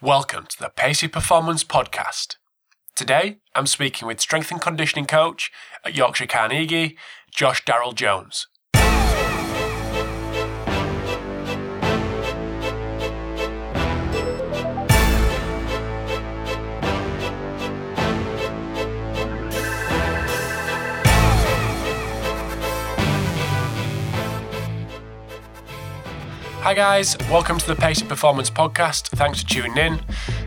Welcome to the Pacey Performance Podcast. Today, I'm speaking with strength and conditioning coach at Yorkshire Carnegie, Josh Darrall Jones. Hi, guys, welcome to the Pacey Performance Podcast. Thanks for tuning in.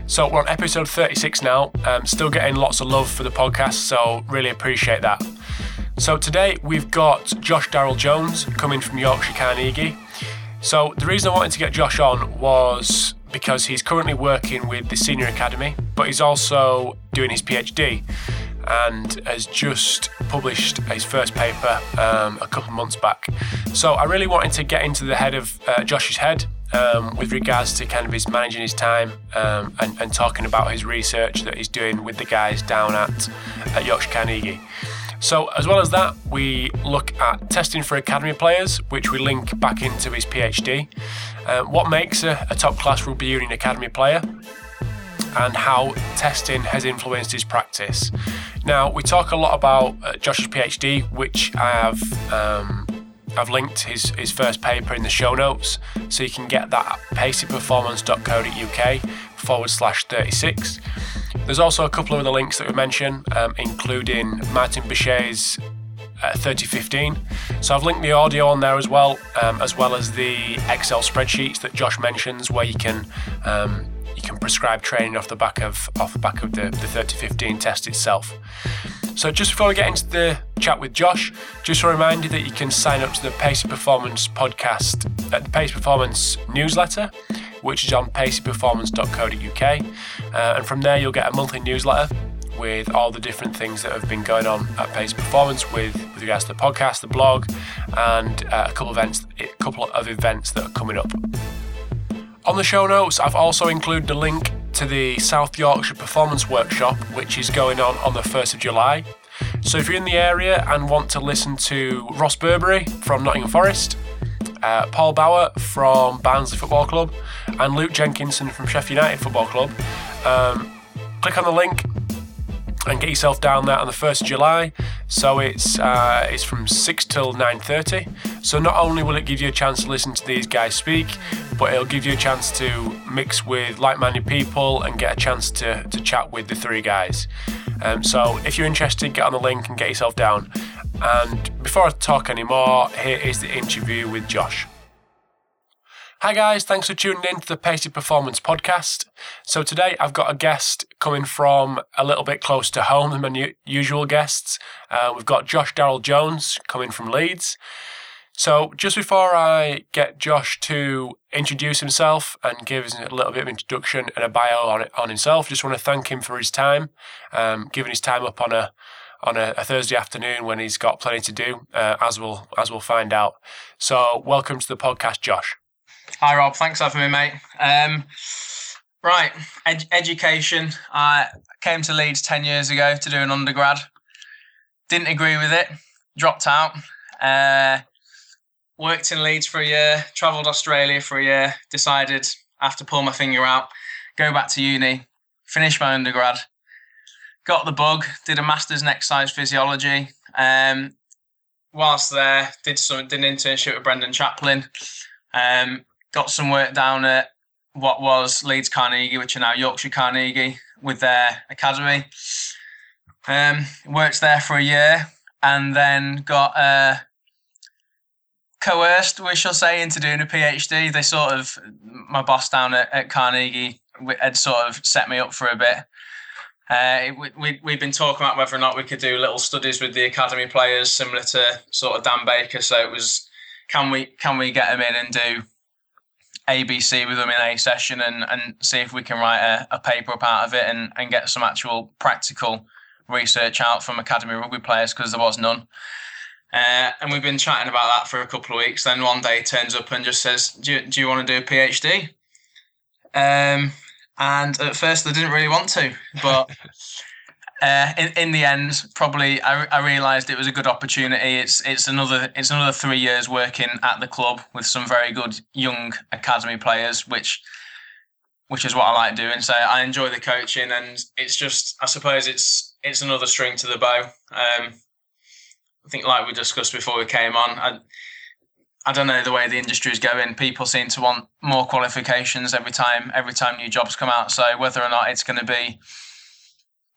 So, we're on episode 36 now, um, still getting lots of love for the podcast, so really appreciate that. So, today we've got Josh Darrall Jones coming from Yorkshire Carnegie. So, the reason I wanted to get Josh on was because he's currently working with the Senior Academy, but he's also doing his PhD and has just published his first paper um, a couple months back. So I really wanted to get into the head of uh, Josh's head um, with regards to kind of his managing his time um, and, and, talking about his research that he's doing with the guys down at, at Yorkshire Carnegie. So, as well as that, we look at testing for academy players, which we link back into his PhD. Uh, what makes a, a top class rugby union academy player? And how testing has influenced his practice. Now, we talk a lot about uh, Josh's PhD, which I have. Um, I've linked his, his first paper in the show notes, so you can get that at paceyperformance.co.uk forward slash 36. There's also a couple of other links that we mention, um, including Martin Buchheit's uh, 3015. So I've linked the audio on there as well, um, as well as the Excel spreadsheets that Josh mentions, where you can um, you can prescribe training off the back of off the back of the, the 3015 test itself. So just before we get into the chat with Josh, just a reminder that you can sign up to the Pacey Performance podcast at uh, the Pacey Performance newsletter, which is on paceyperformance.co.uk. Uh, and from there you'll get a monthly newsletter with all the different things that have been going on at Pace Performance with, with regards to the podcast, the blog, and uh, a couple of events, a couple of events that are coming up. On the show notes, I've also included a link to the South Yorkshire Performance Workshop, which is going on on the 1st of July. So if you're in the area and want to listen to Ross Burberry from Nottingham Forest, uh, Paul Bauer from Barnsley Football Club, and Luke Jenkinson from Sheffield United Football Club, um, click on the link and get yourself down there on the 1st of July. So it's uh, it's from 6 till 9.30. So not only will it give you a chance to listen to these guys speak, but it'll give you a chance to mix with like-minded people and get a chance to, to chat with the three guys. Um, so if you're interested, get on the link and get yourself down. And before I talk anymore, here is the interview with Josh. Hi guys, thanks for tuning in to the Pacey Performance podcast. So today I've got a guest coming from a little bit close to home than my usual guests. Uh, we've got Josh Darrall Jones coming from Leeds. So just before I get Josh to introduce himself and give us a little bit of introduction and a bio on on himself, just want to thank him for his time, um, giving his time up on a on a, a, Thursday afternoon when he's got plenty to do, uh, as we'll as we'll find out. So welcome to the podcast, Josh. Hi, Rob. Thanks for having me, mate. Um, right, ed- education. I came to Leeds 10 years ago to do an undergrad. Didn't agree with it, dropped out. Uh, worked in Leeds for a year, travelled Australia for a year, decided after pull my finger out, go back to uni, finish my undergrad, got the bug, did a master's in exercise physiology. Um, whilst there, did some did an internship with Brendan Chaplin. Um, got some work down at what was Leeds Carnegie, which are now Yorkshire Carnegie, with their academy. Um, worked there for a year and then got uh, coerced, we shall say, into doing a PhD. They sort of, my boss down at, at Carnegie had sort of set me up for a bit. Uh, we, we, we've been talking about whether or not we could do little studies with the academy players, similar to sort of Dan Baker. So it was, can we can we get them in and do ABC with them in a session and, and see if we can write a, a paper up out of it and, and get some actual practical research out from academy rugby players because there was none. Uh, and we've been chatting about that for a couple of weeks. Then one day turns up and just says, "Do you, do you want to do a PhD?" Um, and at first I didn't really want to, but uh, in, in the end, probably I, I realised it was a good opportunity. It's it's another it's another three years working at the club with some very good young academy players, which which is what I like doing. So I enjoy the coaching, and it's just I suppose it's it's another string to the bow. Um, I think, like we discussed before we came on, I, I don't know the way the industry is going. People seem to want more qualifications every time. Every time new jobs come out. So whether or not it's going to be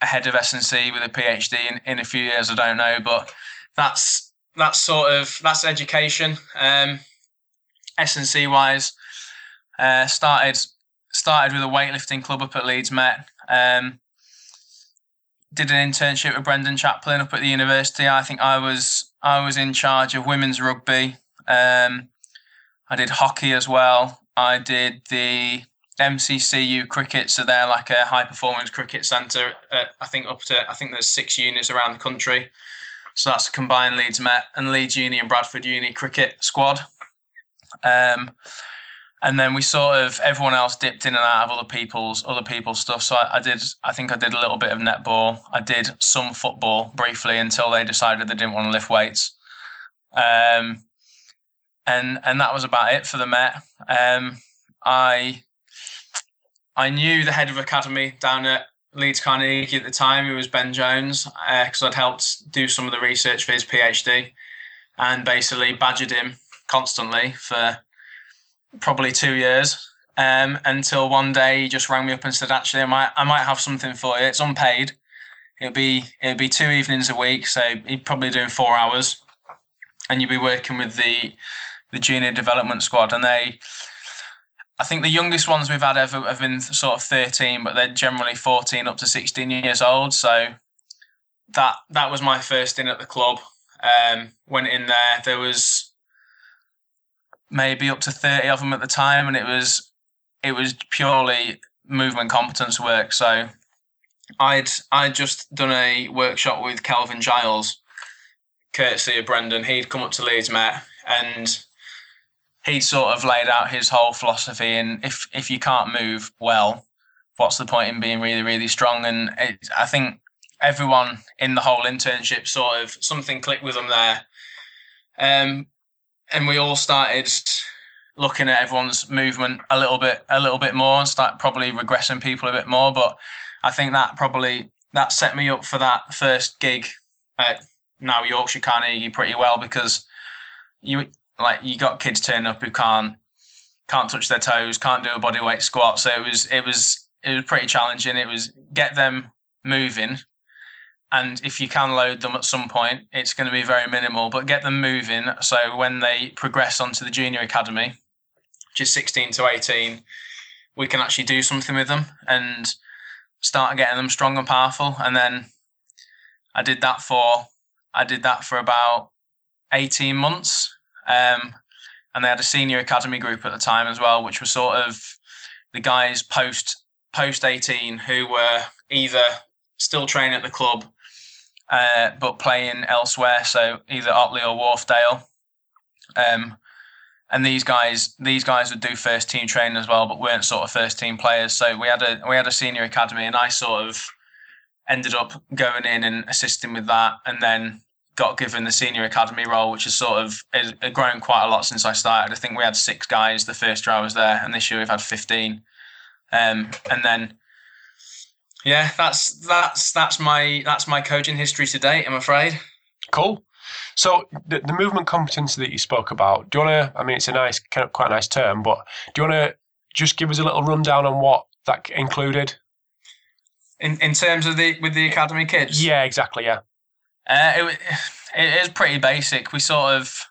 ahead of S&C with a PhD in, in a few years, I don't know. But that's that's sort of that's education. Um, S&C wise, uh, started started with a weightlifting club up at Leeds Met. Um, did an internship with Brendan Chaplin up at the university. I think I was I was in charge of women's rugby um, I did hockey as well. I did the MCCU cricket, so they're like a high performance cricket centre. I think up to I think there's six units around the country. So that's combined Leeds Met and Leeds Uni and Bradford Uni cricket squad. Um, and then we sort of everyone else dipped in and out of other people's other people's stuff. So I, I, did. I think I did a little bit of netball. I did some football briefly until they decided they didn't want to lift weights. Um, and and that was about it for the Met. Um, I I knew the head of academy down at Leeds Carnegie at the time. It was Ben Jones because uh, I'd helped do some of the research for his PhD, and basically badgered him constantly for probably two years. Um, until one day he just rang me up and said, "Actually, I might I might have something for you. It's unpaid. It'll be it'll be two evenings a week, so he'd probably doing four hours, and you'd be working with the the junior development squad, and they. I think the youngest ones we've had ever have been sort of 13, but they're generally 14 up to 16 years old. So that that was my first in at the club. Um, went in there. There was maybe up to 30 of them at the time, and it was it was purely movement competence work. So I'd I'd just done a workshop with Kelvin Giles, courtesy of Brendan. He'd come up to Leeds Met and he sort of laid out his whole philosophy. And if if you can't move well, what's the point in being really really strong? And it, I think everyone in the whole internship sort of something clicked with them there. Um, and we all started looking at everyone's movement a little bit a little bit more and start probably regressing people a bit more. But I think that probably that set me up for that first gig at now Yorkshire Carnegie pretty well because you like you got kids turning up who can't can't touch their toes, can't do a body weight squat. So it was it was it was pretty challenging. It was get them moving, and if you can load them at some point, it's going to be very minimal. But get them moving so when they progress onto the junior academy, which is sixteen to eighteen, we can actually do something with them and start getting them strong and powerful. And then I did that for I did that for about eighteen months um, and they had a senior academy group at the time as well, which was sort of the guys post post 18 who were either still training at the club uh, but playing elsewhere, so either Otley or Wharfedale. Um, and these guys, these guys would do first team training as well, but weren't sort of first team players. So we had a we had a senior academy, and I sort of ended up going in and assisting with that, and then got given the senior academy role, which has sort of is, grown quite a lot since I started. I think we had six guys the first year I was there, and this year we've had fifteen. Um, and then, yeah, that's that's that's my that's my coaching history to date. I'm afraid. Cool. So the, the movement competency that you spoke about, do you want to? I mean, it's a nice, kind of quite a nice term, but do you want to just give us a little rundown on what that included? In in terms of the with the academy kids. Yeah, exactly. Yeah. Uh, it, it is pretty basic. We sort of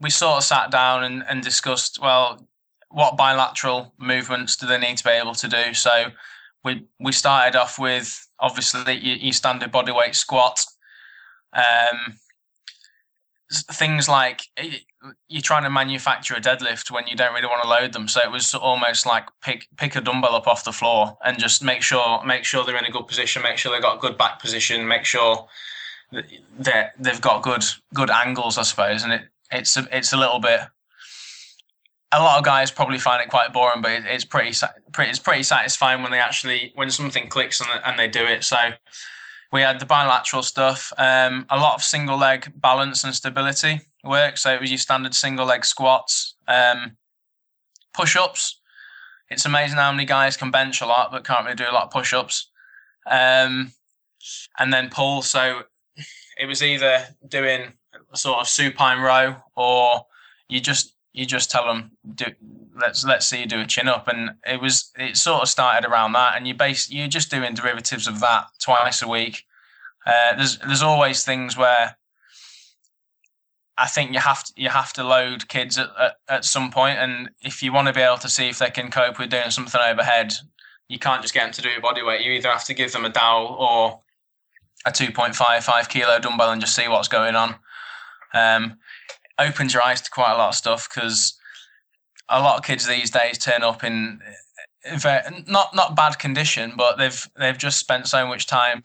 we sort of sat down and, and discussed well what bilateral movements do they need to be able to do. So we we started off with obviously your, your standard bodyweight squat. Um, things like you're trying to manufacture a deadlift when you don't really want to load them. So it was almost like pick pick a dumbbell up off the floor and just make sure make sure they're in a good position, make sure they've got a good back position, make sure they they've got good good angles, I suppose, and it it's a, it's a little bit. A lot of guys probably find it quite boring, but it, it's pretty pretty it's pretty satisfying when they actually when something clicks and, and they do it. So we had the bilateral stuff, um, a lot of single leg balance and stability work. So it was your standard single leg squats, um, push ups. it's amazing how many guys can bench a lot but can't really do a lot of push-ups. Um, and then pull. So it was either doing a sort of supine row or you just you just tell them do let's let's see you do a chin up. And it was it sort of started around that and you base you're just doing derivatives of that twice a week. Uh, there's there's always things where I think you have to you have to load kids at, at, at some point and if you want to be able to see if they can cope with doing something overhead you can't just get them to do body weight. You either have to give them a dowel or a 2.55 kilo dumbbell and just see what's going on um, opens your eyes to quite a lot of stuff because a lot of kids these days turn up in very, not not bad condition, but they've they've just spent so much time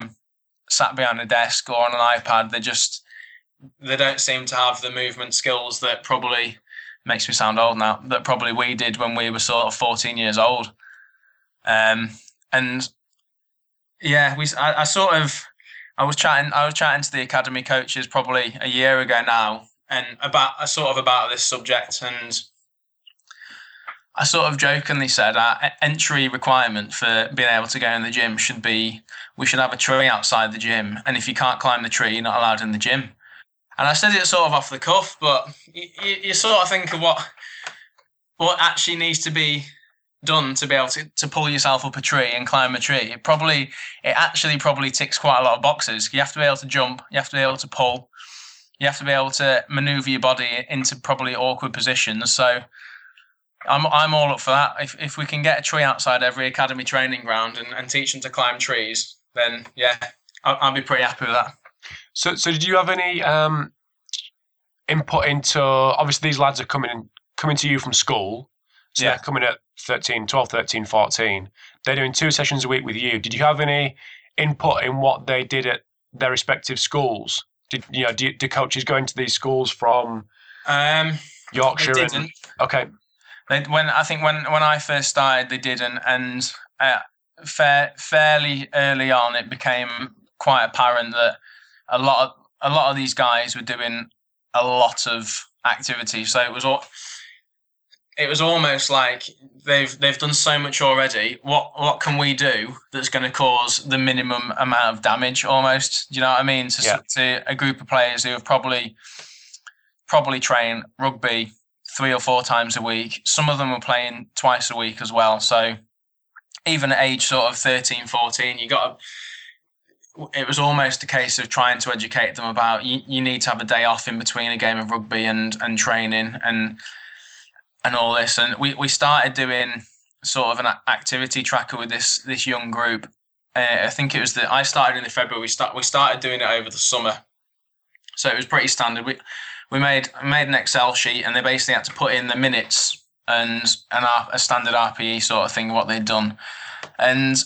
sat behind a desk or on an iPad. They just they don't seem to have the movement skills that probably makes me sound old now. That probably we did when we were sort of fourteen years old. Um, and yeah, we I, I sort of I was chatting I was chatting to the academy coaches probably a year ago now, and about a sort of about this subject and I sort of jokingly said our entry requirement for being able to go in the gym should be we should have a tree outside the gym, and if you can't climb the tree, you're not allowed in the gym. And I said it sort of off the cuff, but you, you, you sort of think of what what actually needs to be done to be able to, to pull yourself up a tree and climb a tree. It probably it actually probably ticks quite a lot of boxes. You have to be able to jump, you have to be able to pull, you have to be able to maneuver your body into probably awkward positions. So I'm I'm all up for that. If if we can get a tree outside every academy training ground and, and teach them to climb trees, then yeah, I'll, I'll be pretty happy with that. So so did you have any um, input into obviously these lads are coming in, coming to you from school. So yeah. they're coming at 13, 12, 13, 14. They're doing two sessions a week with you. Did you have any input in what they did at their respective schools? Did you know? Do, do coaches go into these schools from um, Yorkshire? And, okay. They, when I think when when I first started, they didn't, and uh, fair, fairly early on, it became quite apparent that a lot of a lot of these guys were doing a lot of activity. So it was all it was almost like they've they've done so much already. What what can we do that's going to cause the minimum amount of damage? Almost, do you know what I mean? To, yeah. to a group of players who have probably probably trained rugby three or four times a week. Some of them were playing twice a week as well. So even at age sort of 13, 14, you got it was almost a case of trying to educate them about you, you need to have a day off in between a game of rugby and, and training and and all this. And we, we started doing sort of an activity tracker with this this young group. Uh, I think it was that I started in the February. We start we started doing it over the summer, so it was pretty standard. We we made made an Excel sheet, and they basically had to put in the minutes and an a standard RPE sort of thing what they'd done, and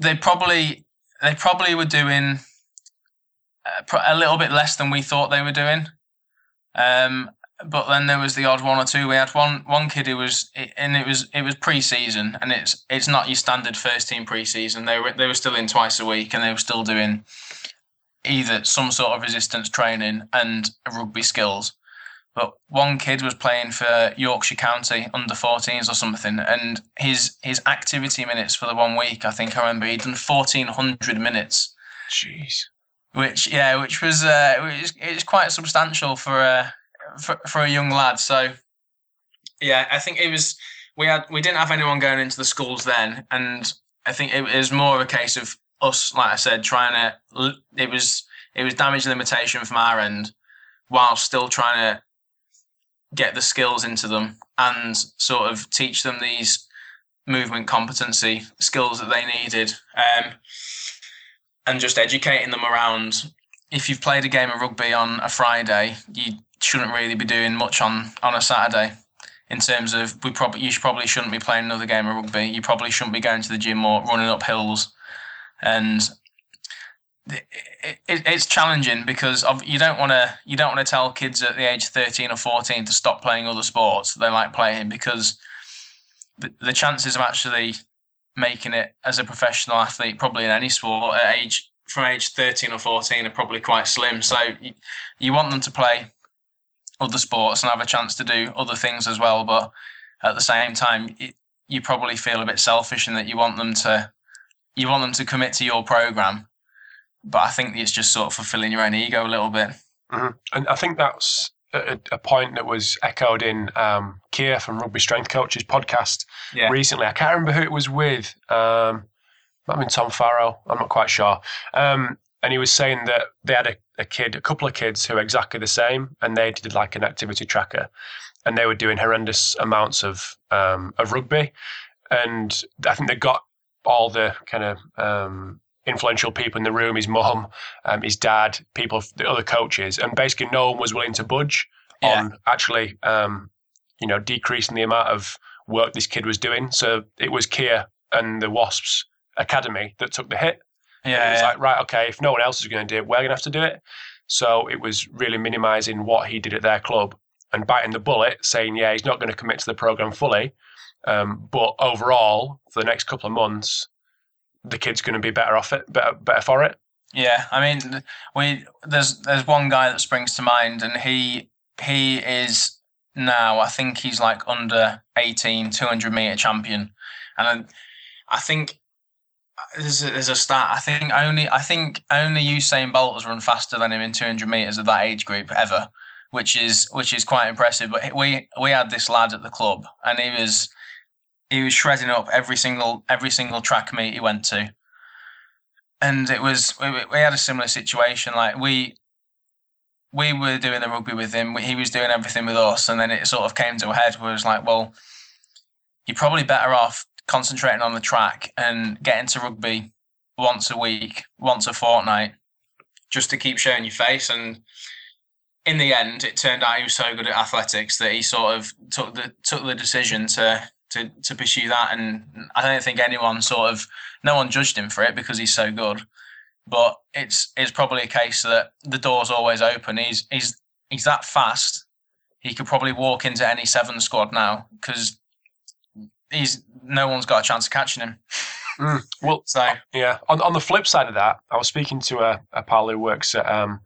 they probably they probably were doing uh, a little bit less than we thought they were doing. Um, but then there was the odd one or two. We had one one kid who was, and it was it was pre-season, and it's it's not your standard first team pre-season. They were they were still in twice a week, and they were still doing either some sort of resistance training and rugby skills. But one kid was playing for Yorkshire County under 14s or something, and his his activity minutes for the one week, I think I remember he'd done 1400 minutes. Jeez. Which yeah, which was uh, it was, it was quite substantial for a for, for a young lad. So yeah, I think it was we had we didn't have anyone going into the schools then, and I think it was more of a case of us, like I said, trying to. It was it was damage limitation from our end, while still trying to get the skills into them and sort of teach them these movement competency skills that they needed, um, and just educating them around. If you've played a game of rugby on a Friday, you shouldn't really be doing much on on a Saturday. In terms of we probably you probably shouldn't be playing another game of rugby. You probably shouldn't be going to the gym or running up hills and it, it, it's challenging because of, you don't want to you don't want to tell kids at the age of 13 or 14 to stop playing other sports they like playing because the, the chances of actually making it as a professional athlete probably in any sport at age from age 13 or 14 are probably quite slim so you, you want them to play other sports and have a chance to do other things as well but at the same time, it, you probably feel a bit selfish in that you want them to you want them to commit to your program. But I think it's just sort of fulfilling your own ego a little bit. Mm-hmm. And I think that's a, a, point that was echoed in um, Keir from Rugby Strength Coaches podcast yeah. recently. I can't remember who it was with. Um, might mean, Tom Farrow. I'm not quite sure. Um, and he was saying that they had a, a kid, a couple of kids who were exactly the same, and they did like an activity tracker, and they were doing horrendous amounts of um, of rugby, and I think they got all the kind of um, influential people in the room, his mum, um, his dad, people, the other coaches, and basically no one was willing to budge yeah. on actually, um, you know, decreasing the amount of work this kid was doing. So it was Keir and the Wasps Academy that took the hit. Yeah, it's yeah. like right, okay. If no one else is going to do it, we're going to have to do it. So it was really minimising what he did at their club and biting the bullet, saying, yeah, he's not going to commit to the program fully, um, but overall, for the next couple of months, the kid's going to be better off it, better, better for it. Yeah, I mean, we there's there's one guy that springs to mind, and he he is now I think he's like under 18 200 meter champion, and I, I think there's a, a stat. I think only I think only Usain Bolt has run faster than him in 200 meters of that age group ever, which is which is quite impressive. But we we had this lad at the club, and he was he was shredding up every single every single track meet he went to, and it was we, we had a similar situation. Like we we were doing the rugby with him, he was doing everything with us, and then it sort of came to a head where it was like, well, you're probably better off concentrating on the track and getting to rugby once a week, once a fortnight, just to keep showing your face. And in the end, it turned out he was so good at athletics that he sort of took the took the decision to to to pursue that. And I don't think anyone sort of no one judged him for it because he's so good. But it's it's probably a case that the door's always open. He's he's he's that fast. He could probably walk into any seven squad now because he's no one's got a chance of catching him. Mm. Well, so yeah. On on the flip side of that, I was speaking to a, a pal who works at um,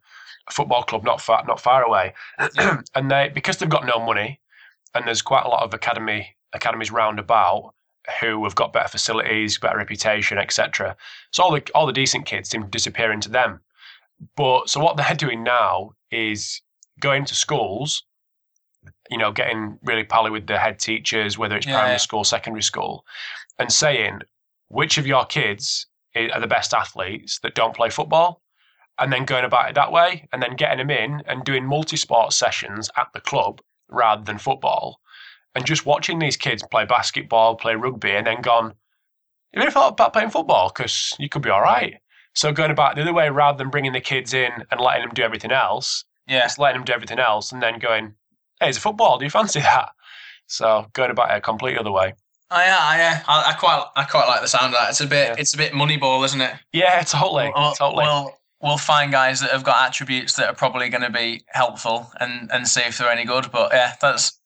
a football club not far not far away, yeah. and they because they've got no money, and there's quite a lot of academy academies round about who have got better facilities, better reputation, etc. So all the all the decent kids seem to disappear into them. But so what they're doing now is going to schools you know, getting really pally with the head teachers, whether it's yeah, primary yeah. school, secondary school, and saying which of your kids are the best athletes that don't play football, and then going about it that way, and then getting them in and doing multi-sport sessions at the club rather than football, and just watching these kids play basketball, play rugby, and then gone, you ever thought about playing football? Because you could be all right. So going about the other way, rather than bringing the kids in and letting them do everything else, yeah, just letting them do everything else, and then going, hey, it's a football. Do you fancy that? So going about it a complete other way. Oh yeah, oh, yeah. I, I, quite, I quite like the sound of that. It's a bit, yeah. it's a bit moneyball, isn't it? Yeah, totally, we'll, uh, totally. We'll, we'll find guys that have got attributes that are probably going to be helpful and and see if they're any good. But yeah, that's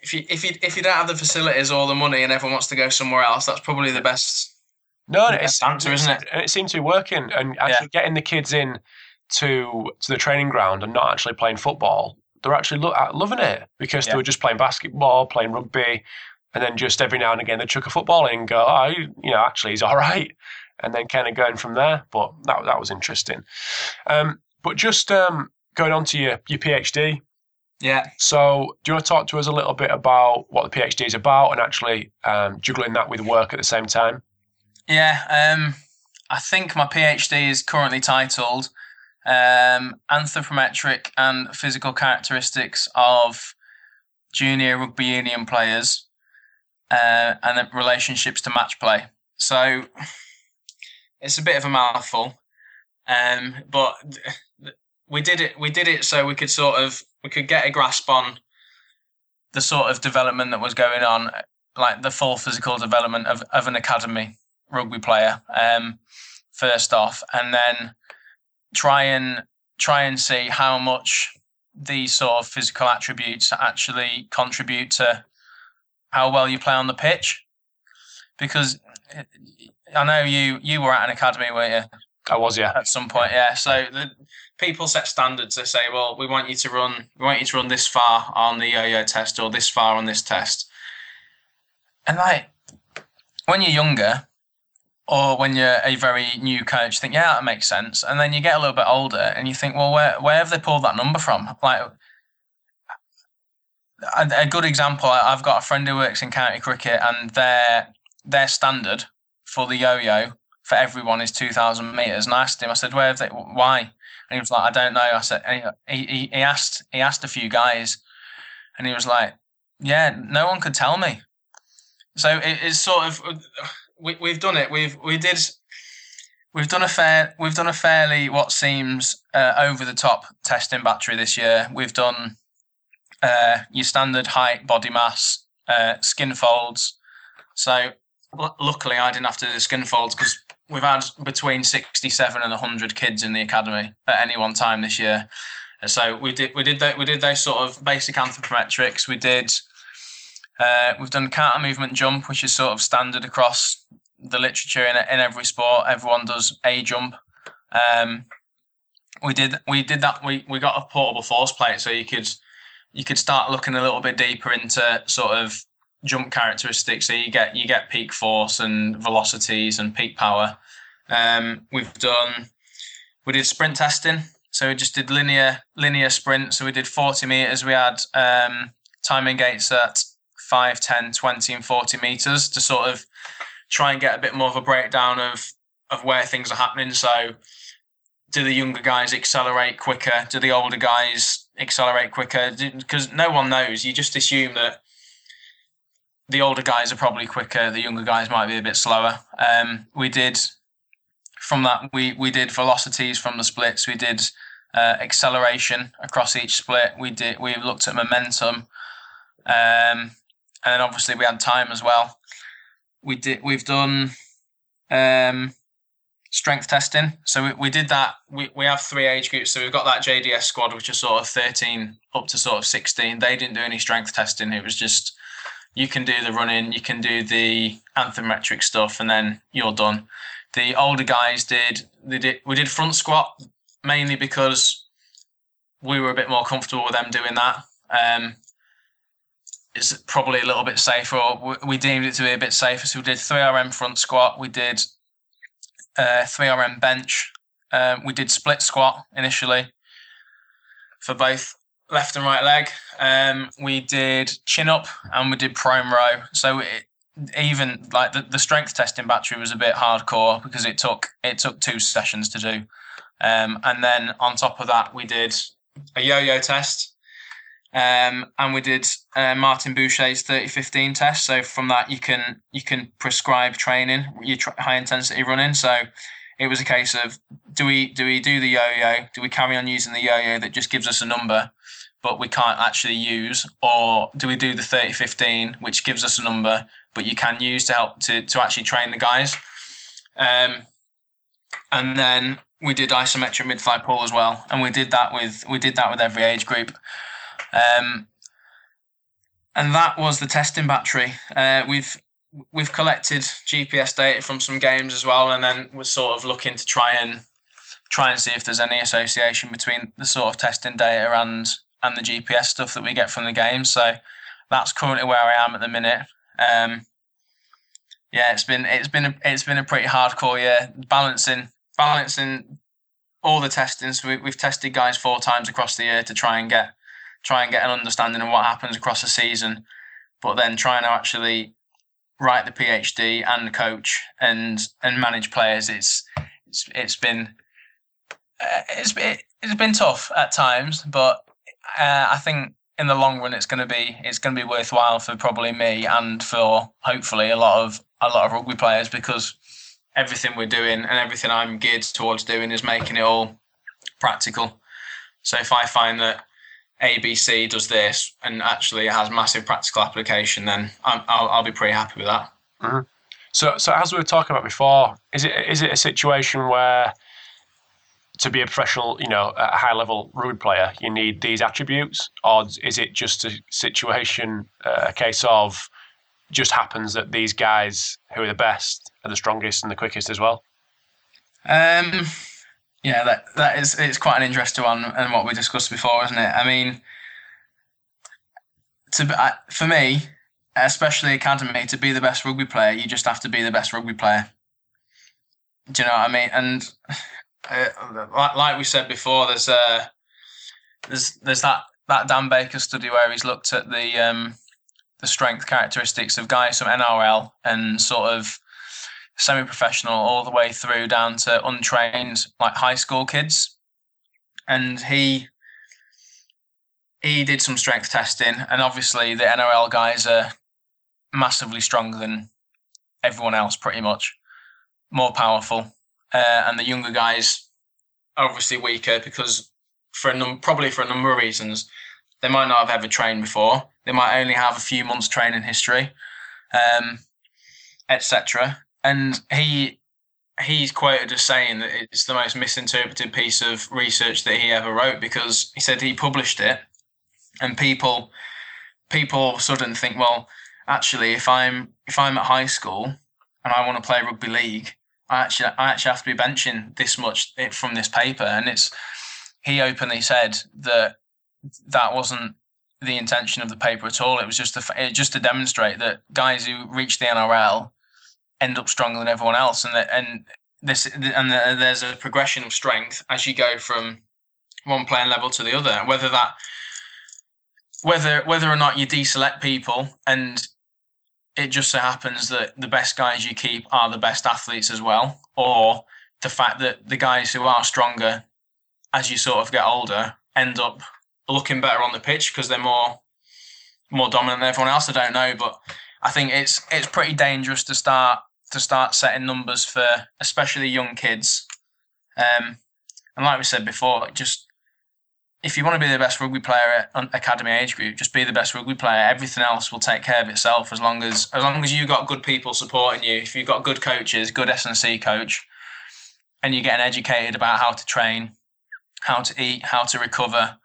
if you if you if you don't have the facilities or the money and everyone wants to go somewhere else, that's probably the best. No, the it's answer, isn't it? And it seems to be working, and actually yeah. getting the kids in to to the training ground and not actually playing football they're actually lo- uh, loving it because yeah. they were just playing basketball, playing rugby, and then just every now and again they chuck a football in and go, oh, you know, actually he's all right, and then kind of going from there. But that that was interesting. Um, but just um, going on to your your PhD. Yeah. So, do you want to talk to us a little bit about what the PhD is about and actually um, juggling that with work at the same time? Yeah. Um, I think my PhD is currently titled um, anthropometric and physical characteristics of junior rugby union players uh, and relationships to match play. So it's a bit of a mouthful, um, but we did it. We did it so we could sort of we could get a grasp on the sort of development that was going on, like the full physical development of, of an academy rugby player. Um, first off, and then try and try and see how much these sort of physical attributes actually contribute to how well you play on the pitch. Because eh, I know you you were at an academy, weren't you? I was, yeah. At some point, yeah. So the people set standards. They say, well, we want you to run, we want you to run this far on the yo-yo test or this far on this test, and like when you're younger, or when you're a very new coach, think, yeah, that makes sense. And then you get a little bit older and you think, well, where, where have they pulled that number from? Like, a, a good example, I've got a friend who works in county cricket and their, their standard for the yo-yo for everyone is 2,000 metres. And I asked him, I said, where have they, why? And he was like, I don't know. I said, he, he, he asked, he asked a few guys and he was like, yeah, no one could tell me. So it is sort of we we've done it. We've we did we've done a fair we've done a fairly what seems uh, over the top testing battery this year. We've done uh, your standard height, body mass, uh, skin folds. So l- luckily, I didn't have to do the skin folds because we've had between sixty-seven and hundred kids in the academy at any one time this year. So we did we did that we did those sort of basic anthropometrics. We did uh, we've done counter movement jump, which is sort of standard across the literature in, in every sport. Everyone does a jump. Um, we did we did that. We, we got a portable force plate, so you could you could start looking a little bit deeper into sort of jump characteristics. So you get you get peak force and velocities and peak power. Um, we've done we did sprint testing. So we just did linear linear sprint. So we did 40 meters. We had um, timing gates at 5, 10, 20, and 40 meters to sort of try and get a bit more of a breakdown of of where things are happening. So, do the younger guys accelerate quicker? Do the older guys accelerate quicker? Because no one knows. You just assume that the older guys are probably quicker. The younger guys might be a bit slower. Um, we did from that. We we did velocities from the splits. We did uh, acceleration across each split. We did. We looked at momentum. Um, and then obviously we had time as well. We did. We've done um, strength testing. So we, we did that. We, we have three age groups. So we've got that JDS squad, which is sort of 13 up to sort of 16. They didn't do any strength testing. It was just you can do the running, you can do the anthropometric stuff, and then you're done. The older guys did. They did. We did front squat mainly because we were a bit more comfortable with them doing that. Um, is probably a little bit safer. Or we deemed it to be a bit safer, so we did three RM front squat. We did uh, three RM bench. Um, we did split squat initially for both left and right leg. Um, we did chin up and we did prone row. So it, even like the, the strength testing battery was a bit hardcore because it took it took two sessions to do. Um, and then on top of that, we did a yo-yo test um, and we did uh, Martin Buchheit's 3015 test. So from that, you can you can prescribe training, your high intensity running. So it was a case of do we do we do the yo-yo? Do we carry on using the yo-yo that just gives us a number, but we can't actually use, or do we do the 3015, which gives us a number, but you can use to help to to actually train the guys? Um, and then we did isometric mid-thigh pull as well, and we did that with we did that with every age group. Um, and that was the testing battery. Uh, we've we've collected GPS data from some games as well, and then we're sort of looking to try and try and see if there's any association between the sort of testing data and and the GPS stuff that we get from the games. So that's currently where I am at the minute. Um, yeah, it's been it's been a, it's been a pretty hardcore year balancing balancing all the testing. So we, we've tested guys four times across the year to try and get try and get an understanding of what happens across a season, but then trying to actually write the PhD and coach and and manage players. It's it's it's been uh, it's it's been tough at times, but uh, I think in the long run it's going to be it's going to be worthwhile for probably me and for hopefully a lot of a lot of rugby players because everything we're doing and everything I'm geared towards doing is making it all practical. So if I find that ABC does this and actually it has massive practical application, then i will I'll be pretty happy with that. Mm-hmm. So, so as we were talking about before, is it is it a situation where to be a professional, you know, a high level rugby player, you need these attributes, or is it just a situation, uh, a case of just happens that these guys who are the best are the strongest and the quickest as well? Um, yeah, that that is it's quite an interesting one, and what we discussed before, isn't it? I mean, to for me, especially academy, to be the best rugby player, you just have to be the best rugby player. Do you know what I mean? And uh, like, like we said before, there's uh, there's there's that that Dan Baker study where he's looked at the um, the strength characteristics of guys from NRL and sort of semi-professional all the way through down to untrained like high school kids. And he he did some strength testing and obviously the NRL guys are massively stronger than everyone else pretty much. More powerful. Uh, and the younger guys are obviously weaker because for a num- probably for a number of reasons. They might not have ever trained before. They might only have a few months training history um, etc and he he's quoted as saying that it's the most misinterpreted piece of research that he ever wrote because he said he published it and people people all of a sudden think well actually if i'm if i'm at high school and i want to play rugby league i actually i actually have to be benching this much from this paper. And it's he openly said that that wasn't the intention of the paper at all. It was just to, just to demonstrate that guys who reach the nrl end up stronger than everyone else, and and this and there's a progression of strength as you go from one playing level to the other. Whether that whether whether or not you deselect people and it just so happens that the best guys you keep are the best athletes as well, or the fact that the guys who are stronger as you sort of get older end up looking better on the pitch because they're more more dominant than everyone else. I don't know, but I think it's it's pretty dangerous to start to start setting numbers for especially young kids. Um, and like we said before, just if you want to be the best rugby player at academy age group, just be the best rugby player. Everything else will take care of itself as long as as long as you got good people supporting you. If you've got good coaches, good S and C coach, and you're getting educated about how to train, how to eat, how to recover,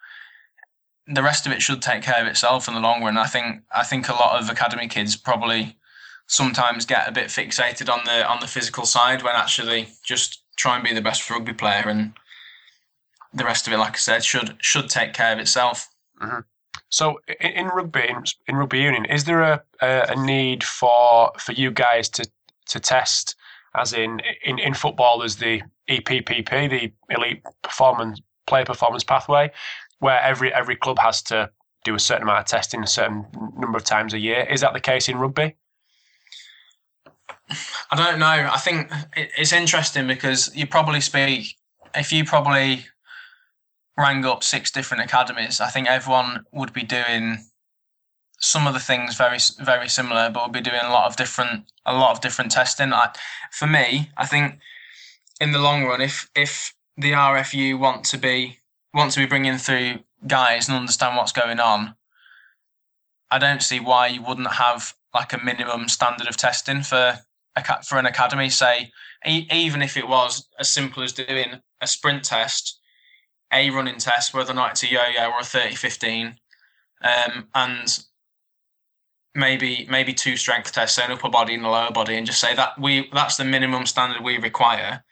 the rest of it should take care of itself in the long run. I think I think a lot of academy kids probably sometimes get a bit fixated on the on the physical side when actually just try and be the best rugby player and the rest of it, like I said, should should take care of itself. Mm-hmm. So in, in, rugby, in, in, rugby union, is there a, a, a need for for you guys to to test, as in in, in football, there's the EPPP, the elite performance player performance pathway, where every every club has to do a certain amount of testing a certain number of times a year. Is that the case in rugby? I don't know. I think it's interesting because you probably speak if you probably rang up six different academies. I think everyone would be doing some of the things very very similar, but would be doing a lot of different a lot of different testing. I, for me, I think in the long run, if if the RFU want to be want to be bringing through guys and understand what's going on, I don't see why you wouldn't have like a minimum standard of testing for a, for an academy, say, even if it was as simple as doing a sprint test, a running test, whether or not it's a yo-yo or a 30-15, um, and maybe maybe two strength tests, so an upper body and a lower body, and just say that we that's the minimum standard we require,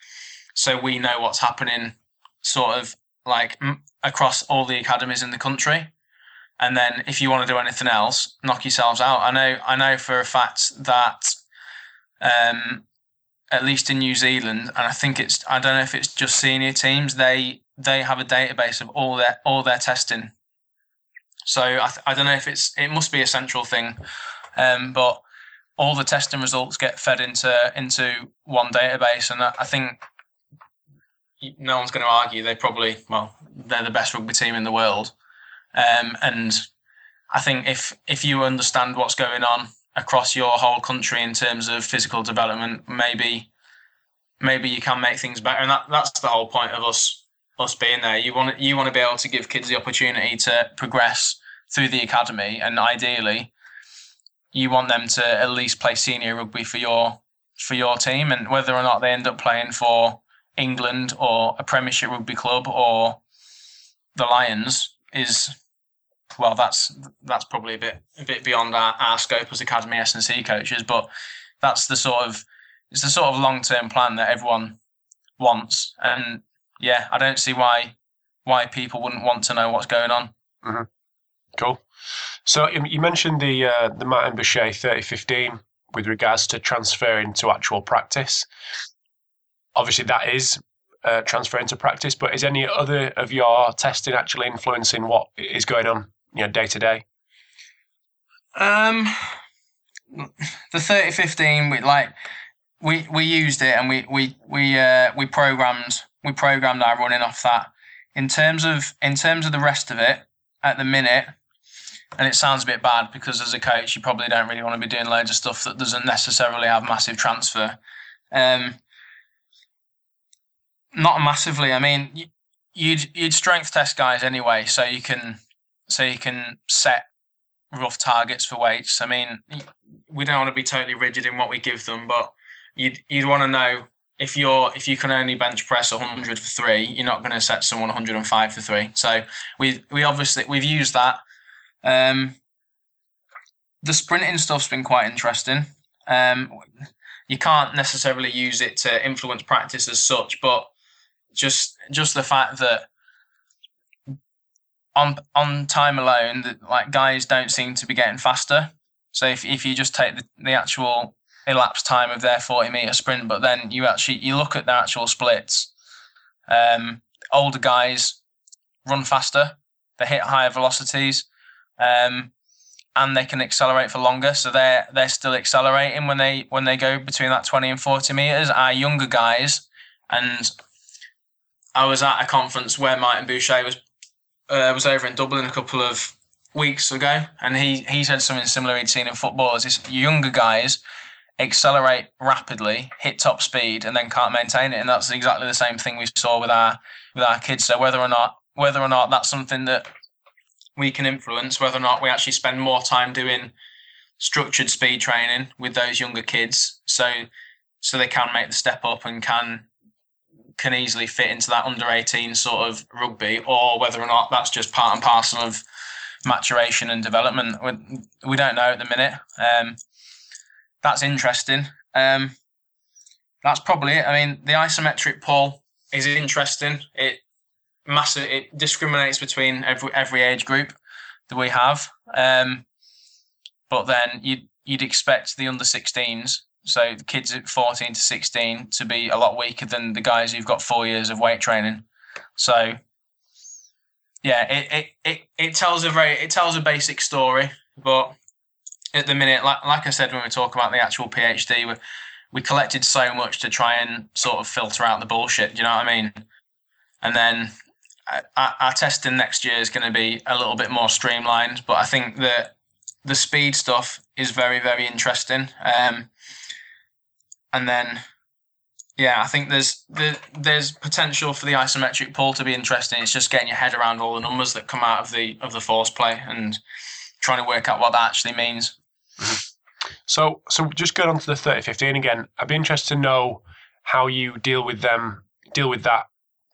so we know what's happening, sort of like across all the academies in the country. And then if you want to do anything else, knock yourselves out. I know I know for a fact that um, at least in New Zealand, and I think it's I don't know if it's just senior teams. They they have a database of all their all their testing. So I, th- I don't know if it's it must be a central thing, um, but all the testing results get fed into into one database, and I, I think no one's going to argue they probably well they're the best rugby team in the world, um, and I think if if you understand what's going on across your whole country in terms of physical development, maybe maybe you can make things better. And that, that's the whole point of us us being there. You want you want to be able to give kids the opportunity to progress through the academy, and ideally, you want them to at least play senior rugby for your for your team, and whether or not they end up playing for England or a Premiership rugby club or the Lions is well, that's that's probably a bit a bit beyond our, our scope as academy S and C coaches, but that's the sort of it's the sort of long term plan that everyone wants, and yeah, I don't see why why people wouldn't want to know what's going on. Mm-hmm. Cool. So you mentioned the uh, the Martin Buchheit thirty fifteen with regards to transferring to actual practice. Obviously, that is uh, transferring to practice. But is any other of your testing actually influencing what is going on, you know, day to day? Um, the thirty fifteen, we like we we used it and we we we uh, we programmed we programmed our running off that. In terms of in terms of the rest of it, at the minute, and it sounds a bit bad because as a coach, you probably don't really want to be doing loads of stuff that doesn't necessarily have massive transfer. Um, not massively. I mean, you'd you'd strength test guys anyway, so you can so you can set rough targets for weights. I mean, we don't want to be totally rigid in what we give them, but you'd you'd want to know if you're if you can only bench press 100 for three, you're not going to set someone 105 for three. So we we obviously we've used that. Um, the sprinting stuff's been quite interesting. Um, you can't necessarily use it to influence practice as such, but just just the fact that on on time alone, that like guys don't seem to be getting faster. So if if you just take the, the actual elapsed time of their forty meter sprint, but then you actually you look at their actual splits, um, older guys run faster, they hit higher velocities, um, and they can accelerate for longer. So they're they're still accelerating when they when they go between that twenty and forty meters. Our younger guys and I was at a conference where Martin Buchheit was uh, was over in Dublin a couple of weeks ago, and he he said something similar he'd seen in footballers. Is younger guys accelerate rapidly, hit top speed, and then can't maintain it, and that's exactly the same thing we saw with our with our kids. So whether or not whether or not that's something that we can influence, whether or not we actually spend more time doing structured speed training with those younger kids, so so they can make the step up and can can easily fit into that under 18 sort of rugby, or whether or not that's just part and parcel of maturation and development. We, don't know at the minute. Um, that's interesting. Um, that's probably it. I mean, the isometric pull is interesting. It massive. It discriminates between every every age group that we have. Um, but then you'd you'd expect the under 16s so the kids at 14 to 16 to be a lot weaker than the guys who've got four years of weight training. So yeah, it, it, it, it tells a very it tells a basic story, but at the minute, like like I said when we talk about the actual PhD, we we collected so much to try and sort of filter out the bullshit. you know what I mean? And then our, our testing next year is going to be a little bit more streamlined, but I think that the speed stuff is very very interesting. Um, and then yeah, I think there's there's potential for the isometric pull to be interesting. It's just getting your head around all the numbers that come out of the of the force plate and trying to work out what that actually means. Mm-hmm. So so just going on to the thirty fifteen again, I'd be interested to know how you deal with them, deal with that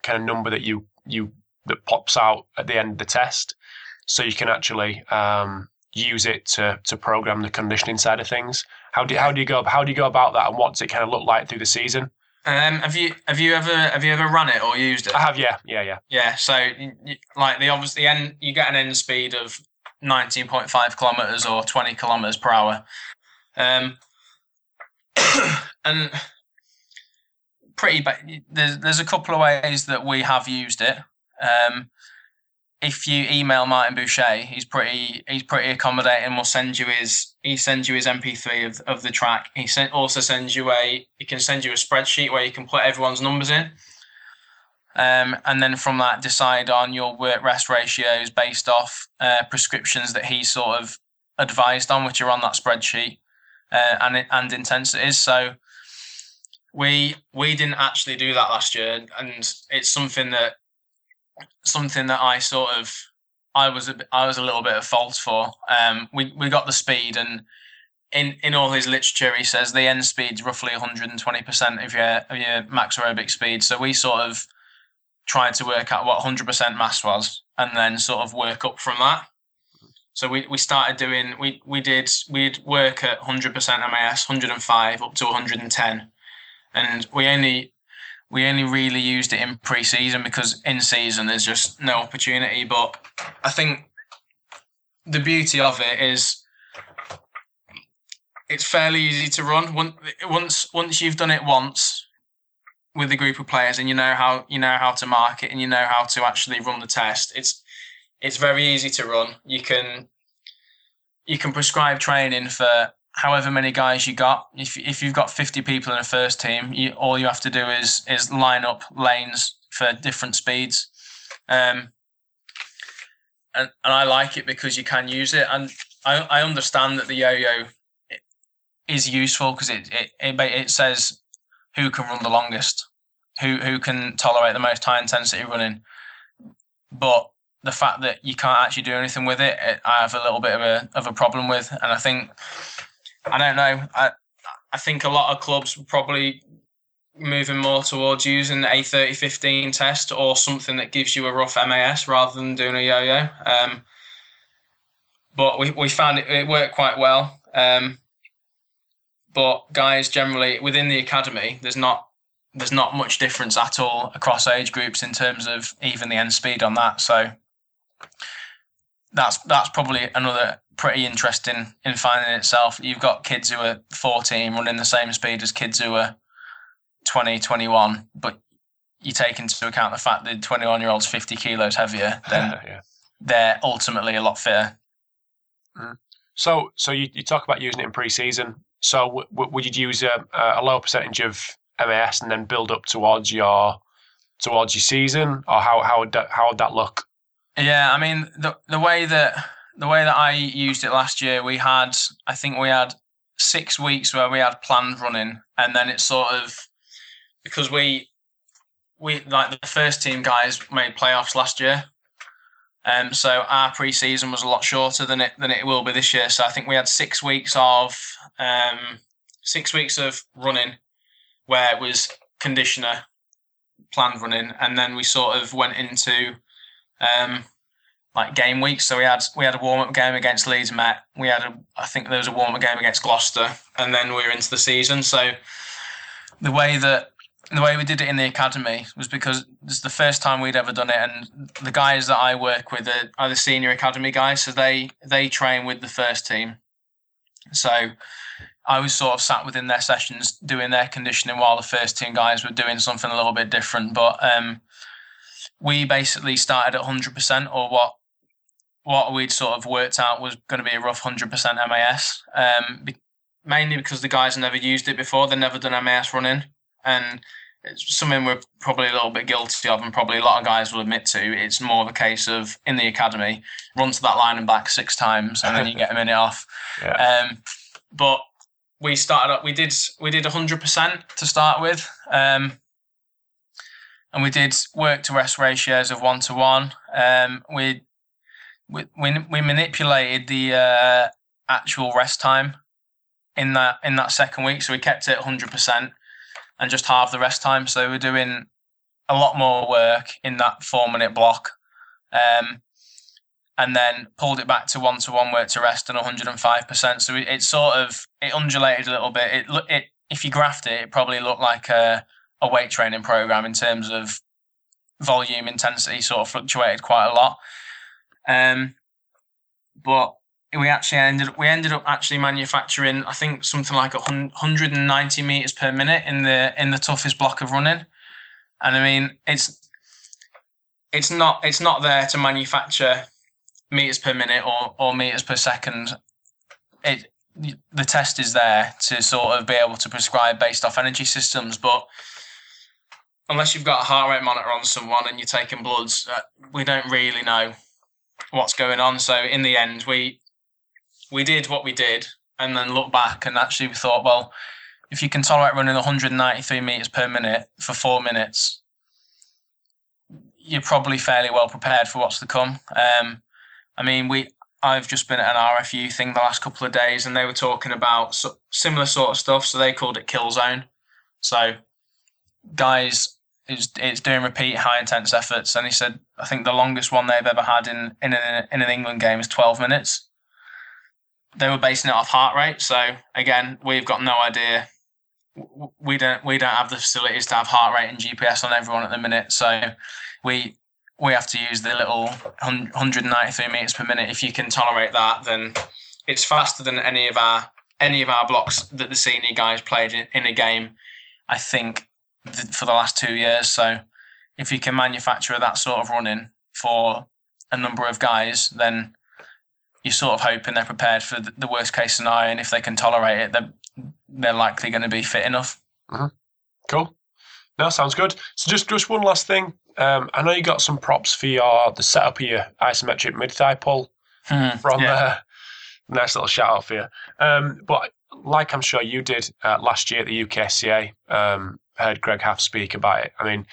kind of number that you you that pops out at the end of the test, so you can actually um, use it to to program the conditioning side of things. How do how do you go how do you go about that, and what's it kind of look like through the season? Um, have you have you ever have you ever run it or used it? I have, yeah, yeah, yeah. Yeah, so you, like the obviously end you get an end speed of nineteen point five kilometers or twenty kilometers per hour, um, and pretty. Ba- there's there's a couple of ways that we have used it. Um, if you email Martin Buchheit, he's pretty he's pretty accommodating. We'll send you his he sends you his MP3 of, of the track. He sent, also sends you a he can send you a spreadsheet where you can put everyone's numbers in. Um, and then from that decide on your work rest ratios based off uh, prescriptions that he sort of advised on, which are on that spreadsheet, uh, and and intensities. So we we didn't actually do that last year, and it's something that something that I sort of I was a I was a little bit at fault for. Um, we we got the speed, and in in all his literature, he says the end speed's roughly 120 percent of your of your max aerobic speed. So we sort of tried to work out what 100 percent MAS was, and then sort of work up from that. So we, we started doing we we did we'd work at 100 percent MAS, 105 up to 110, and we only we only really used it in pre-season because in season there's just no opportunity. But I think the beauty of it is it's fairly easy to run. Once once you've done it once with a group of players and you know how you know how to mark it and you know how to actually run the test, it's it's very easy to run. You can you can prescribe training for however many guys you got. If if you've got fifty people in a first team, you, all you have to do is is line up lanes for different speeds. Um, and, and I like it because you can use it. And I, I understand that the yo-yo is useful because it, it, it it says who can run the longest, who who can tolerate the most high intensity running. But the fact that you can't actually do anything with it, it, I have a little bit of a of a problem with. And I think I don't know. I I think a lot of clubs probably moving more towards using a 30-15 test or something that gives you a rough MAS rather than doing a yo-yo. Um, but we, we found it, it worked quite well. Um, but guys, generally within the academy, there's not there's not much difference at all across age groups in terms of even the end speed on that. So that's that's probably another pretty interesting in finding itself. You've got kids who are 14 running the same speed as kids who are 20, 21, but you take into account the fact that 21 year olds 50 kilos heavier, then yeah. they're ultimately a lot fitter. Mm. So, so you, you talk about using it in pre-season. So, w- w- would you use a, a low percentage of MAS and then build up towards your towards your season, or how how would that, how would that look? Yeah, I mean the the way that the way that I used it last year, we had I think we had six weeks where we had planned running, and then it sort of because we we like the first team guys made playoffs last year. Um, so our pre-season was a lot shorter than it than it will be this year. So I think we had six weeks of um, six weeks of running, where it was conditioner, planned running, and then we sort of went into um, like game weeks. So we had we had a warm up game against Leeds Met. We had a I think there was a warm up game against Gloucester, and then we were into the season. So the way that the way we did it in the academy was because is the first time we'd ever done it, and the guys that I work with are, are the senior academy guys, so they they train with the first team. So I was sort of sat within their sessions doing their conditioning while the first team guys were doing something a little bit different. But um, we basically started at 100%, or what what we'd sort of worked out was going to be a rough 100% MAS. Um, be, mainly because the guys never used it before; They've never done MAS running and it's something we're probably a little bit guilty of, and probably a lot of guys will admit to. It's more of a case of in the academy, run to that line and back six times, and then you get a minute off. Yeah. Um, but we started up. We did we did hundred percent to start with, um, and we did work to rest ratios of one to one. Um, we we we manipulated the uh, actual rest time in that in that second week, so we kept it hundred percent and just half the rest time. So we're doing a lot more work in that four minute block. Um, and then pulled it back to one to one work to rest and 105%. So it, it, sort of it undulated a little bit. It it if you graphed it, it probably looked like a, a weight training program in terms of volume intensity. Sort of fluctuated quite a lot. Um, but we actually ended we ended up actually manufacturing I think something like 190 meters per minute in the in the toughest block of running, and I mean it's it's not it's not there to manufacture meters per minute or or meters per second. It the test is there to sort of be able to prescribe based off energy systems, but unless you've got a heart rate monitor on someone and you're taking bloods, uh, we don't really know what's going on. So in the end, we we did what we did and then looked back and actually we thought, well, if you can tolerate running 193 meters per minute for four minutes, you're probably fairly well prepared for what's to come. Um, I mean, we I've just been at an RFU thing the last couple of days, and they were talking about similar sort of stuff. So they called it kill zone. So guys, it's, it's doing repeat high intense efforts, and he said I think the longest one they've ever had in in an, in an England game is 12 minutes they were basing it off heart rate. So again, we've got no idea. We don't we don't have the facilities to have heart rate and GPS on everyone at the minute. So we we have to use the little 193 meters per minute. If you can tolerate that, then it's faster than any of our any of our blocks that the senior guys played in, in a game. I think for the last two years. So if you can manufacture that sort of running for a number of guys, then you're sort of hoping they're prepared for the worst case scenario, and if they can tolerate it, they're they're likely going to be fit enough. Mm-hmm. Cool. No, sounds good. So just just one last thing. Um, I know you got some props for your the setup of your isometric mid thigh pull hmm, from yeah. uh, nice little shout out for you. Um, but like I'm sure you did uh, last year at the UKSCA, um, heard Greg Haff speak about it. I mean,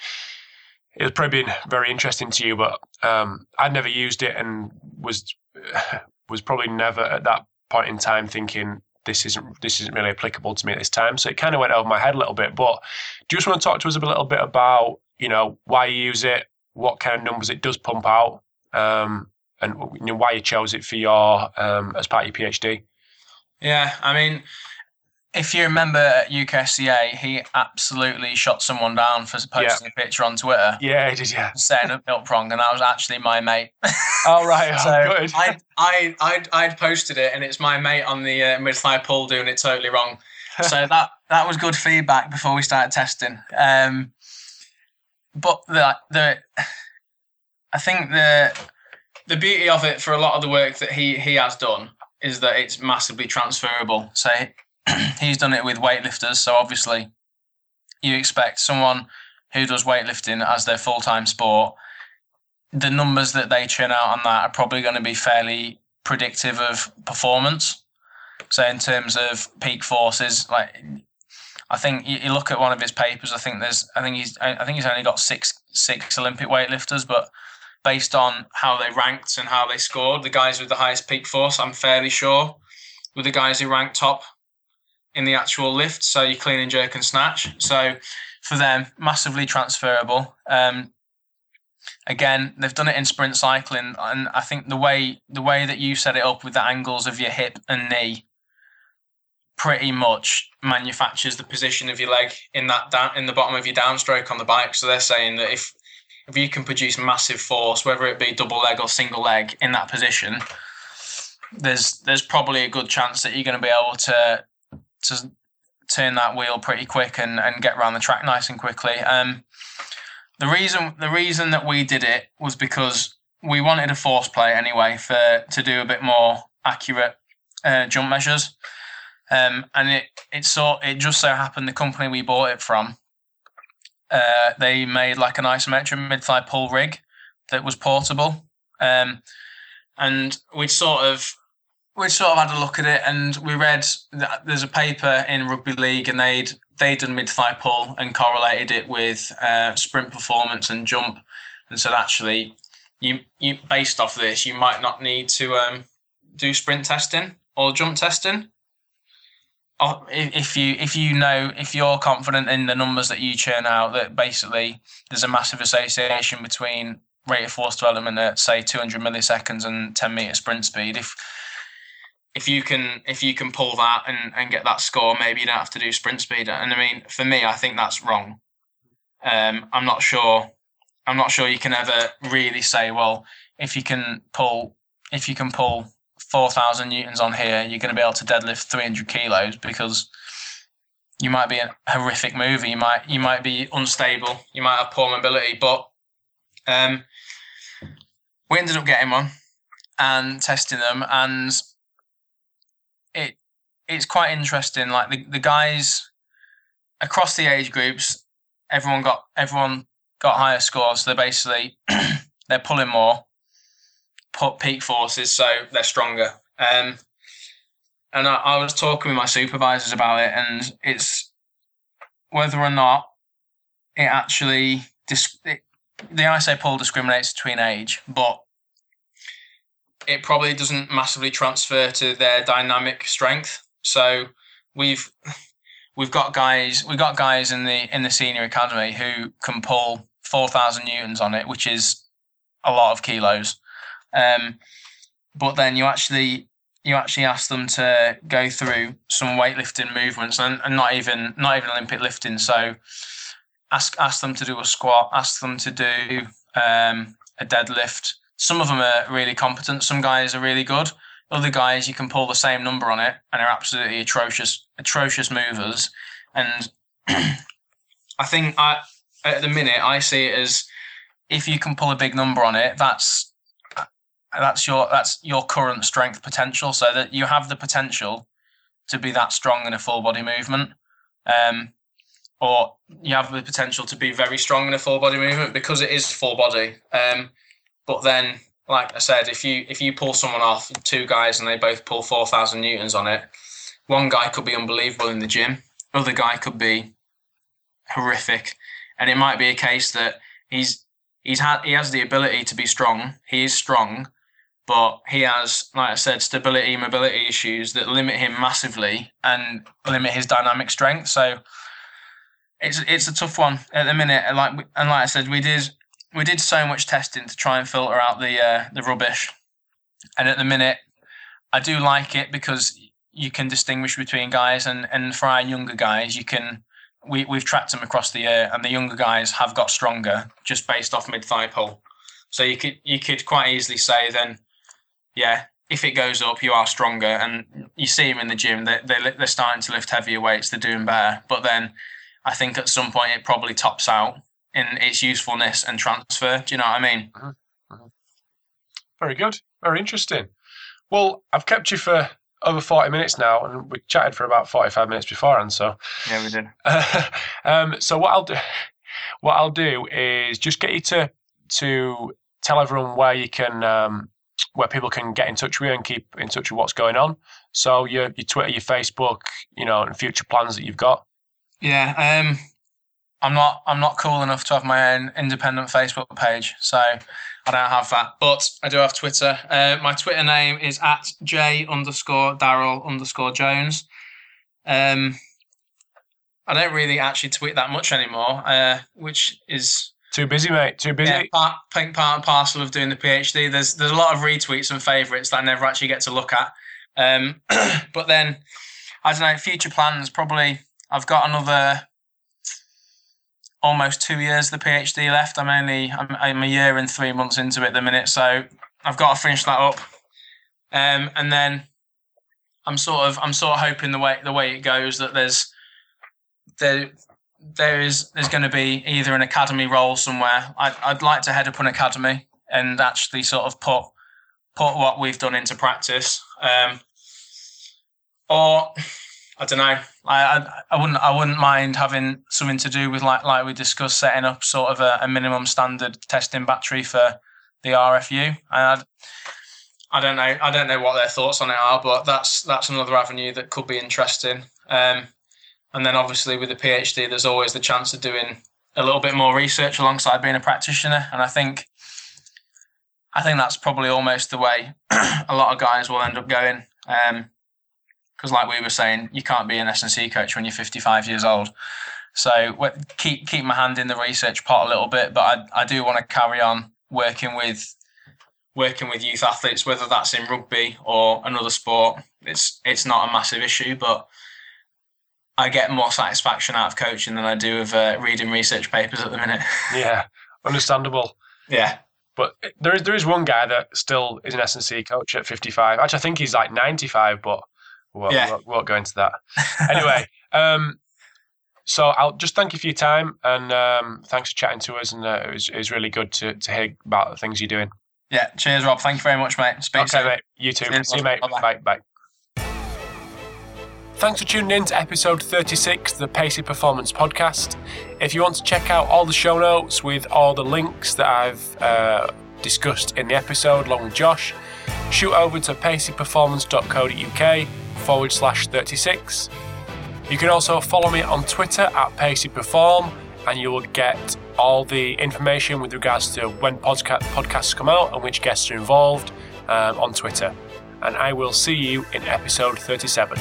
it's probably been very interesting to you, but um, I'd never used it and was was probably never at that point in time thinking this isn't this isn't really applicable to me at this time. So it kind of went over my head a little bit. But do you just want to talk to us a little bit about you know why you use it, what kind of numbers it does pump out, um, and you know, why you chose it for your um, as part of your PhD? Yeah, I mean, if you remember at UKSCA, he absolutely shot someone down for posting a picture on Twitter. Yeah, he did. Yeah, saying up milk prong, and that was actually my mate. Oh right, so oh, good. I, I, I, I'd posted it, and it's my mate on the uh, mid thigh pull doing it totally wrong. So that that was good feedback before we started testing. Um, but the the, I think the the beauty of it for a lot of the work that he he has done is that it's massively transferable. So he's done it with weightlifters. So obviously, you expect someone who does weightlifting as their full time sport. The numbers that they churn out on that are probably going to be fairly predictive of performance. So in terms of peak forces, like I think you, look at one of his papers. I think there's, I think he's, I think he's only got six six Olympic weightlifters, but based on how they ranked and how they scored, the guys with the highest peak force, I'm fairly sure, were the guys who ranked top in the actual lift. So you clean and jerk and snatch. So for them, massively transferable. Um, again, they've done it in sprint cycling, and I think the way the way that you set it up with the angles of your hip and knee pretty much manufactures the position of your leg in that down in the bottom of your downstroke on the bike. So they're saying that if if you can produce massive force, whether it be double leg or single leg in that position, there's there's probably a good chance that you're going to be able to to turn that wheel pretty quick and, and get around the track nice and quickly. Um, the reason the reason that we did it was because we wanted a force plate anyway for to do a bit more accurate uh, jump measures. Um, and it it so it just so happened the company we bought it from, uh, they made like an isometric mid thigh pull rig that was portable. Um, and we'd sort of we sort of had a look at it and we read that there's a paper in rugby league and they'd they'd done mid thigh pull and correlated it with uh, sprint performance and jump. And said actually you you based off this you might not need to um, do sprint testing or jump testing. Oh, if if you if you know if you're confident in the numbers that you churn out that basically there's a massive association between rate of force development at say 200 milliseconds and 10 meter sprint speed. If if you can if you can pull that and, and get that score, maybe you don't have to do sprint speed. And I mean, for me, I think that's wrong. Um, I'm not sure. I'm not sure you can ever really say, well, if you can pull if you can pull four thousand newtons on here, you're going to be able to deadlift 300 kilos because you might be a horrific mover. You might you might be unstable. You might have poor mobility. But um, we ended up getting one and testing them and it it's quite interesting. Like the, the guys across the age groups, everyone got everyone got higher scores. They're basically they're pulling more, put peak forces, so they're stronger. Um, and I, I was talking with my supervisors about it, and it's whether or not it actually dis- it, the ISO pull discriminates between age, but it probably doesn't massively transfer to their dynamic strength. So we've we've got guys we've got guys in the in the senior academy who can pull four thousand newtons on it, which is a lot of kilos. Um, but then you actually you actually ask them to go through some weightlifting movements and, and not even not even Olympic lifting. So ask ask them to do a squat, ask them to do um, a deadlift. Some of them are really competent. Some guys are really good. Other guys, you can pull the same number on it and are absolutely atrocious, atrocious movers. And I think I, at the minute, I see it as if you can pull a big number on it, that's that's your that's your current strength potential. So that you have the potential to be that strong in a full body movement. Um, or you have the potential to be very strong in a full body movement because it is full body. Um, but then, like I said, if you if you pull someone off, two guys, and they both pull four thousand newtons on it, one guy could be unbelievable in the gym, other guy could be horrific, and it might be a case that he's he's had he has the ability to be strong. He is strong, but he has, like I said, stability, mobility issues that limit him massively and limit his dynamic strength. So it's it's a tough one at the minute. And like and like I said, we did we did so much testing to try and filter out the uh, the rubbish, and at the minute, I do like it because you can distinguish between guys, and and for our younger guys, you can. We, we've tracked them across the year, and the younger guys have got stronger just based off mid thigh pull. So you could you could quite easily say then yeah, if it goes up, you are stronger, and you see them in the gym. They they they're starting to lift heavier weights. They're doing better. But then, I think at some point it probably tops out in its usefulness and transfer. Do you know what I mean? Mm-hmm. Mm-hmm. Very good. Very interesting. Well, I've kept you for over 40 minutes now, and we chatted for about 45 minutes beforehand. So yeah, we did. um, so what I'll do, what I'll do is just get you to to tell everyone where you can um, where people can get in touch with you and keep in touch with what's going on. So your your Twitter, your Facebook, you know, and future plans that you've got. Yeah, um, I'm not I'm not cool enough to have my own independent Facebook page, so I don't have that. But I do have Twitter. Uh, my Twitter name is at j underscore Darrall underscore Jones. Um, I don't really actually tweet that much anymore, uh, which is too busy, mate. Too busy. Yeah, part, part and parcel of doing the PhD. There's there's a lot of retweets and favourites that I never actually get to look at. Um, but then I don't know. Future plans probably. I've got another almost two years the PhD left. I'm only I'm, I'm a year and three months into it at the minute, so I've got to finish that up. Um, and then I'm sort of I'm sort of hoping the way the way it goes that there's there there is there's going to be either an academy role somewhere. I'd, I'd like to head up an academy and actually sort of put put what we've done into practice. Um, or I don't know. I, I, I wouldn't I wouldn't mind having something to do with like like we discussed setting up sort of a, a minimum standard testing battery for the RFU. And I don't know I don't know what their thoughts on it are, but that's that's another avenue that could be interesting. Um, and then obviously with the PhD, there's always the chance of doing a little bit more research alongside being a practitioner. And I think I think that's probably almost the way a lot of guys will end up going. Because, like we were saying, you can't be an S&C coach when you're 55 years old. So keep keep my hand in the research pot a little bit, but I, I do want to carry on working with working with youth athletes, whether that's in rugby or another sport. It's it's not a massive issue, but I get more satisfaction out of coaching than I do of uh, reading research papers at the minute. yeah, understandable. Yeah. But there is there is one guy that still is an S&C coach at 55. Actually, I think he's like 95, but we'll, yeah. we'll, won't go into that. anyway, um, so I'll just thank you for your time and um, thanks for chatting to us. And uh, it, was, it was really good to, to hear about the things you're doing. Yeah, cheers, Rob. Thank you very much, mate. Speak okay, soon. mate. You too. Cheers, See you, mate. Bye-bye. Bye. Bye. Thanks for tuning in to episode 36 of the Pacey Performance Podcast. If you want to check out all the show notes with all the links that I've uh, discussed in the episode along with Josh, shoot over to paceyperformance.co.uk forward slash 36. You can also follow me on Twitter at paceyperform and you will get all the information with regards to when podca- podcasts come out and which guests are involved um, on Twitter. And I will see you in episode 37.